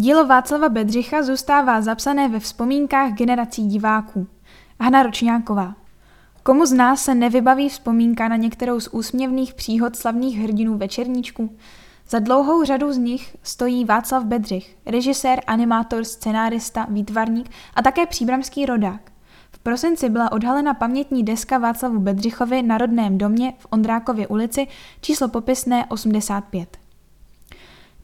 Dílo Václava Bedřicha zůstává zapsané ve vzpomínkách generací diváků. Hana Ročňáková. Komu z nás se nevybaví vzpomínka na některou z úsměvných příhod slavných hrdinů večerníčku? Za dlouhou řadu z nich stojí Václav Bedřich, režisér, animátor, scenárista, výtvarník a také příbramský rodák. V prosinci byla odhalena pamětní deska Václavu Bedřichovi na rodném domě v Ondrákově ulici číslo popisné 85.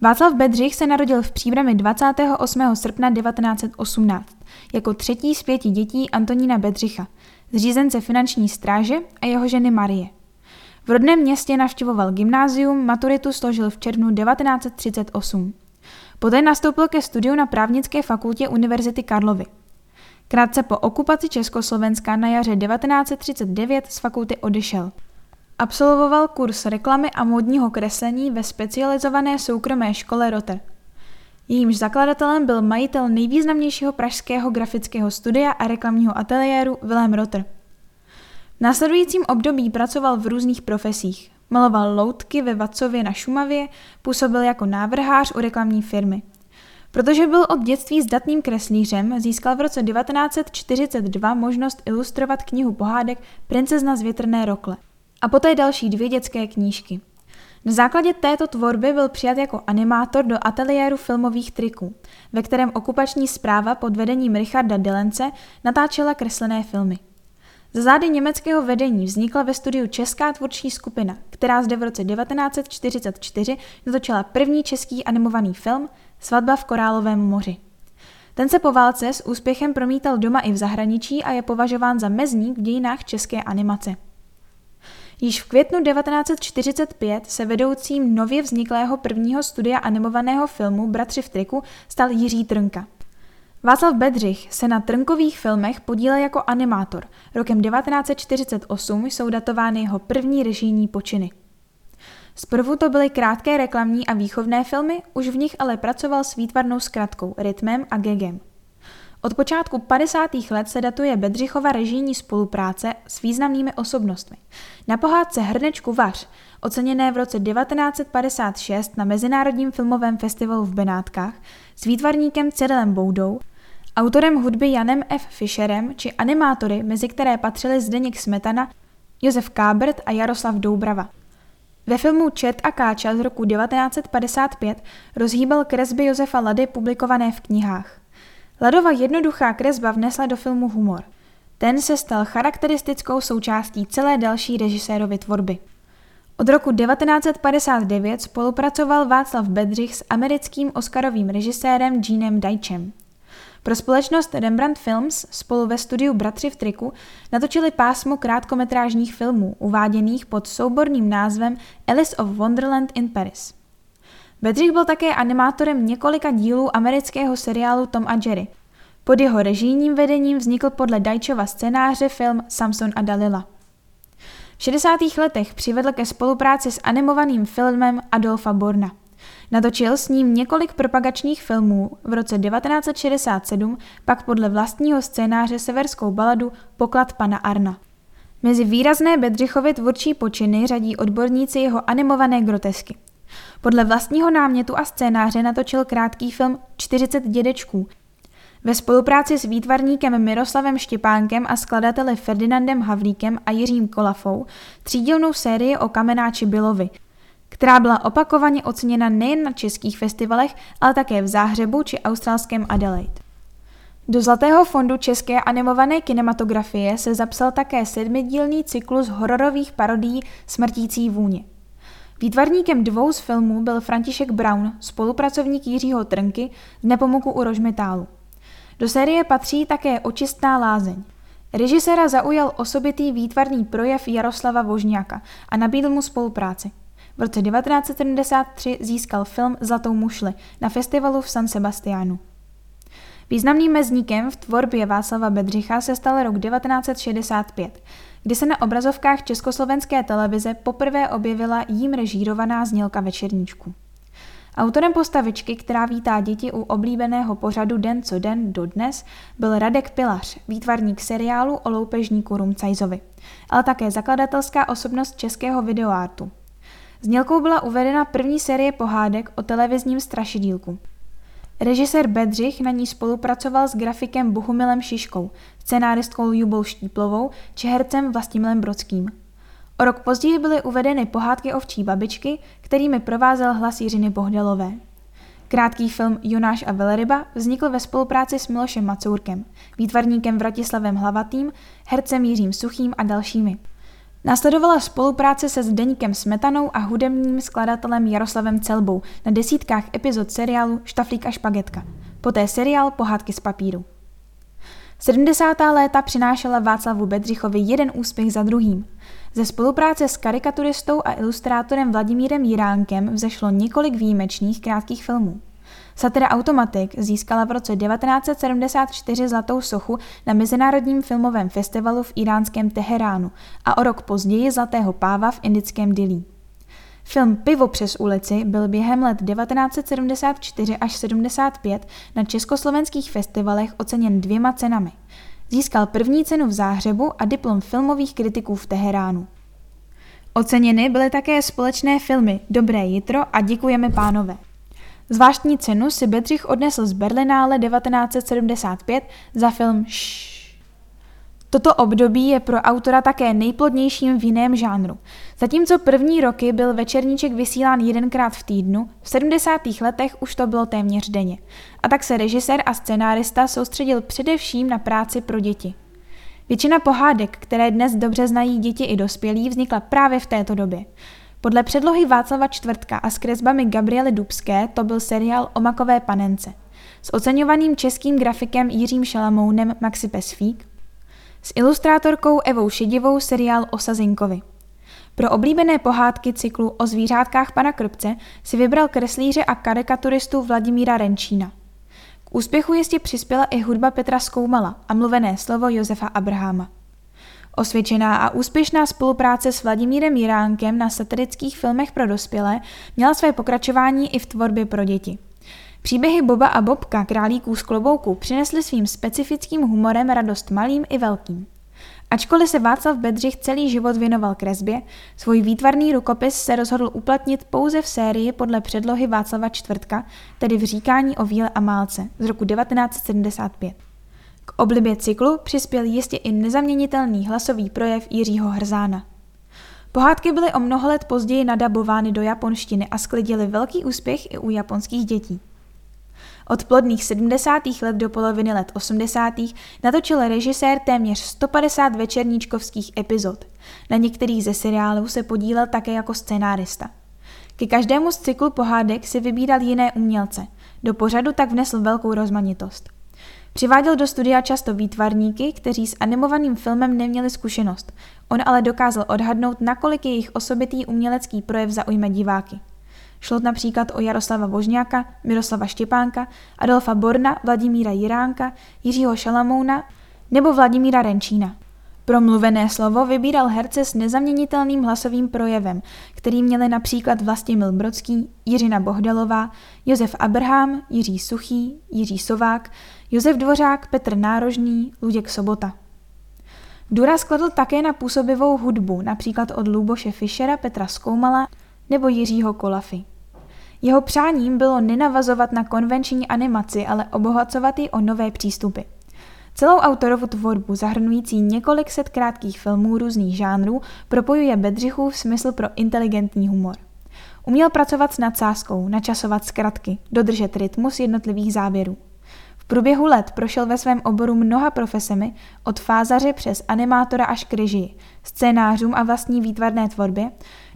Václav Bedřich se narodil v Příbrami 28. srpna 1918 jako třetí z pěti dětí Antonína Bedřicha, zřízence finanční stráže a jeho ženy Marie. V rodném městě navštěvoval gymnázium, maturitu složil v červnu 1938. Poté nastoupil ke studiu na právnické fakultě Univerzity Karlovy. Krátce po okupaci Československa na jaře 1939 z fakulty odešel. Absolvoval kurz reklamy a módního kreslení ve specializované soukromé škole Rotter. Jejímž zakladatelem byl majitel nejvýznamnějšího pražského grafického studia a reklamního ateliéru Wilhelm Rotter. V následujícím období pracoval v různých profesích. Maloval loutky ve Vacově na Šumavě, působil jako návrhář u reklamní firmy. Protože byl od dětství zdatným kreslířem, získal v roce 1942 možnost ilustrovat knihu pohádek Princezna z větrné rokle a poté další dvě dětské knížky. Na základě této tvorby byl přijat jako animátor do ateliéru filmových triků, ve kterém okupační zpráva pod vedením Richarda Delence natáčela kreslené filmy. Za zády německého vedení vznikla ve studiu Česká tvůrčí skupina, která zde v roce 1944 natočila první český animovaný film Svatba v Korálovém moři. Ten se po válce s úspěchem promítal doma i v zahraničí a je považován za mezník v dějinách české animace. Již v květnu 1945 se vedoucím nově vzniklého prvního studia animovaného filmu Bratři v triku stal Jiří Trnka. Václav Bedřich se na Trnkových filmech podílel jako animátor. Rokem 1948 jsou datovány jeho první režijní počiny. Zprvu to byly krátké reklamní a výchovné filmy, už v nich ale pracoval s výtvarnou zkratkou, rytmem a gegem. Od počátku 50. let se datuje Bedřichova režijní spolupráce s významnými osobnostmi. Na pohádce Hrnečku Vař, oceněné v roce 1956 na Mezinárodním filmovém festivalu v Benátkách, s výtvarníkem Cyrilem Boudou, autorem hudby Janem F. Fischerem či animátory, mezi které patřili Zdeněk Smetana, Josef Kábert a Jaroslav Doubrava. Ve filmu Čet a Káča z roku 1955 rozhýbal kresby Josefa Lady publikované v knihách. Ladova jednoduchá kresba vnesla do filmu humor. Ten se stal charakteristickou součástí celé další režisérovy tvorby. Od roku 1959 spolupracoval Václav Bedřich s americkým oscarovým režisérem Jeanem Dajčem. Pro společnost Rembrandt Films spolu ve studiu Bratři v triku natočili pásmo krátkometrážních filmů uváděných pod souborným názvem Alice of Wonderland in Paris. Bedřich byl také animátorem několika dílů amerického seriálu Tom a Jerry. Pod jeho režijním vedením vznikl podle Dajčova scénáře film Samson a Dalila. V 60. letech přivedl ke spolupráci s animovaným filmem Adolfa Borna. Natočil s ním několik propagačních filmů, v roce 1967 pak podle vlastního scénáře severskou baladu Poklad pana Arna. Mezi výrazné Bedřichovy tvůrčí počiny řadí odborníci jeho animované grotesky. Podle vlastního námětu a scénáře natočil krátký film 40 dědečků. Ve spolupráci s výtvarníkem Miroslavem Štěpánkem a skladateli Ferdinandem Havlíkem a Jiřím Kolafou třídílnou sérii o kamenáči Bilovi, která byla opakovaně oceněna nejen na českých festivalech, ale také v Záhřebu či australském Adelaide. Do Zlatého fondu české animované kinematografie se zapsal také sedmidílný cyklus hororových parodií Smrtící vůně. Výtvarníkem dvou z filmů byl František Brown, spolupracovník Jiřího Trnky z Nepomuku u Rožmetálu. Do série patří také Očistná lázeň. Režiséra zaujal osobitý výtvarný projev Jaroslava Vožňáka a nabídl mu spolupráci. V roce 1973 získal film Zlatou mušli na festivalu v San Sebastianu. Významným mezníkem v tvorbě Václava Bedřicha se stal rok 1965, kdy se na obrazovkách československé televize poprvé objevila jím režírovaná znělka večerníčku. Autorem postavičky, která vítá děti u oblíbeného pořadu Den co den do dnes, byl Radek Pilař, výtvarník seriálu o loupežníku Rumcajzovi, ale také zakladatelská osobnost českého videoartu. Znělkou byla uvedena první série pohádek o televizním strašidílku. Režisér Bedřich na ní spolupracoval s grafikem Bohumilem Šiškou, scenáristkou Jubou Štíplovou či hercem Vlastimilem Brodským. O rok později byly uvedeny pohádky ovčí babičky, kterými provázel hlas Jiřiny Bohdalové. Krátký film Jonáš a Velryba vznikl ve spolupráci s Milošem Macourkem, výtvarníkem Vratislavem Hlavatým, hercem Jiřím Suchým a dalšími. Následovala spolupráce se Zdeníkem Smetanou a hudebním skladatelem Jaroslavem Celbou na desítkách epizod seriálu Štaflík a špagetka. Poté seriál Pohádky z papíru. 70. léta přinášela Václavu Bedřichovi jeden úspěch za druhým. Ze spolupráce s karikaturistou a ilustrátorem Vladimírem Jiránkem vzešlo několik výjimečných krátkých filmů. Satira Automatik získala v roce 1974 zlatou sochu na Mezinárodním filmovém festivalu v iránském Teheránu a o rok později zlatého páva v indickém Dili. Film Pivo přes ulici byl během let 1974 až 75 na československých festivalech oceněn dvěma cenami. Získal první cenu v Záhřebu a diplom filmových kritiků v Teheránu. Oceněny byly také společné filmy Dobré jitro a Děkujeme pánové. Zvláštní cenu si Bedřich odnesl z Berlinále 1975 za film Shh. Toto období je pro autora také nejplodnějším v jiném žánru. Zatímco první roky byl večerníček vysílán jedenkrát v týdnu, v 70. letech už to bylo téměř denně. A tak se režisér a scenárista soustředil především na práci pro děti. Většina pohádek, které dnes dobře znají děti i dospělí, vznikla právě v této době. Podle předlohy Václava Čtvrtka a s kresbami Gabriely Dubské to byl seriál o makové panence. S oceňovaným českým grafikem Jiřím Šalamounem Maxi Pesfík, s ilustrátorkou Evou Šedivou seriál o Sazinkovi. Pro oblíbené pohádky cyklu o zvířátkách pana Krpce si vybral kreslíře a karikaturistu Vladimíra Renčína. K úspěchu jistě přispěla i hudba Petra Skoumala a mluvené slovo Josefa Abraháma. Osvědčená a úspěšná spolupráce s Vladimírem Jiránkem na satirických filmech pro dospělé měla své pokračování i v tvorbě pro děti. Příběhy Boba a Bobka, králíků z klobouku, přinesly svým specifickým humorem radost malým i velkým. Ačkoliv se Václav Bedřich celý život věnoval kresbě, svůj výtvarný rukopis se rozhodl uplatnit pouze v sérii podle předlohy Václava Čtvrtka, tedy v Říkání o Víle a Málce z roku 1975. K oblibě cyklu přispěl jistě i nezaměnitelný hlasový projev Jiřího Hrzána. Pohádky byly o mnoho let později nadabovány do japonštiny a sklidily velký úspěch i u japonských dětí. Od plodných 70. let do poloviny let 80. natočil režisér téměř 150 večerníčkovských epizod. Na některých ze seriálů se podílel také jako scénárista. Ke každému z cyklu pohádek si vybíral jiné umělce. Do pořadu tak vnesl velkou rozmanitost. Přiváděl do studia často výtvarníky, kteří s animovaným filmem neměli zkušenost. On ale dokázal odhadnout, nakolik jejich osobitý umělecký projev zaujme diváky. Šlo například o Jaroslava Božňáka, Miroslava Štěpánka, Adolfa Borna, Vladimíra Jiránka, Jiřího Šalamouna nebo Vladimíra Renčína. Pro mluvené slovo vybíral herce s nezaměnitelným hlasovým projevem, který měli například Vlastimil Brodský, Jiřina Bohdalová, Josef Abraham, Jiří Suchý, Jiří Sovák, Josef Dvořák, Petr Nárožný, Luděk Sobota. Důraz kladl také na působivou hudbu, například od Luboše Fischera, Petra Skoumala nebo Jiřího Kolafy. Jeho přáním bylo nenavazovat na konvenční animaci, ale obohacovat ji o nové přístupy. Celou autorovu tvorbu, zahrnující několik set krátkých filmů různých žánrů, propojuje Bedřichův smysl pro inteligentní humor. Uměl pracovat s nadsázkou, načasovat zkratky, dodržet rytmus jednotlivých záběrů. V průběhu let prošel ve svém oboru mnoha profesemi, od fázaře přes animátora až k režii, scénářům a vlastní výtvarné tvorbě,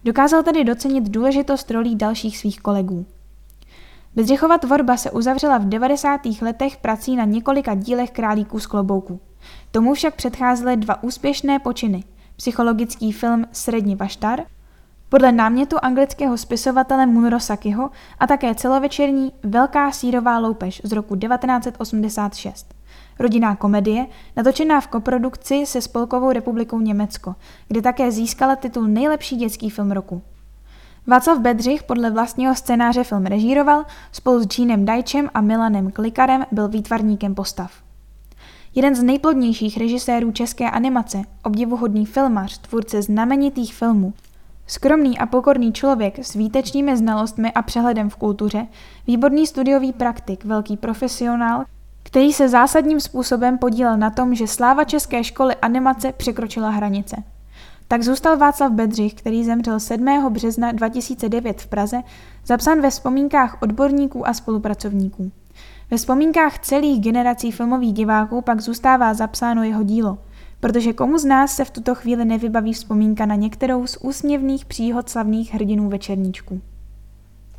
dokázal tedy docenit důležitost rolí dalších svých kolegů. Bedřichova tvorba se uzavřela v 90. letech prací na několika dílech králíků z klobouku. Tomu však předcházely dva úspěšné počiny. Psychologický film Srední Vaštar podle námětu anglického spisovatele Munro Sakiho a také celovečerní Velká sírová loupež z roku 1986. Rodinná komedie, natočená v koprodukci se Spolkovou republikou Německo, kde také získala titul nejlepší dětský film roku. Václav Bedřich podle vlastního scénáře film režíroval, spolu s Jeanem Dajčem a Milanem Klikarem byl výtvarníkem postav. Jeden z nejplodnějších režisérů české animace, obdivuhodný filmař, tvůrce znamenitých filmů, Skromný a pokorný člověk s výtečnými znalostmi a přehledem v kultuře, výborný studiový praktik, velký profesionál, který se zásadním způsobem podílel na tom, že sláva České školy animace překročila hranice. Tak zůstal Václav Bedřich, který zemřel 7. března 2009 v Praze, zapsán ve vzpomínkách odborníků a spolupracovníků. Ve vzpomínkách celých generací filmových diváků pak zůstává zapsáno jeho dílo, protože komu z nás se v tuto chvíli nevybaví vzpomínka na některou z úsměvných příhod slavných hrdinů večerníčků.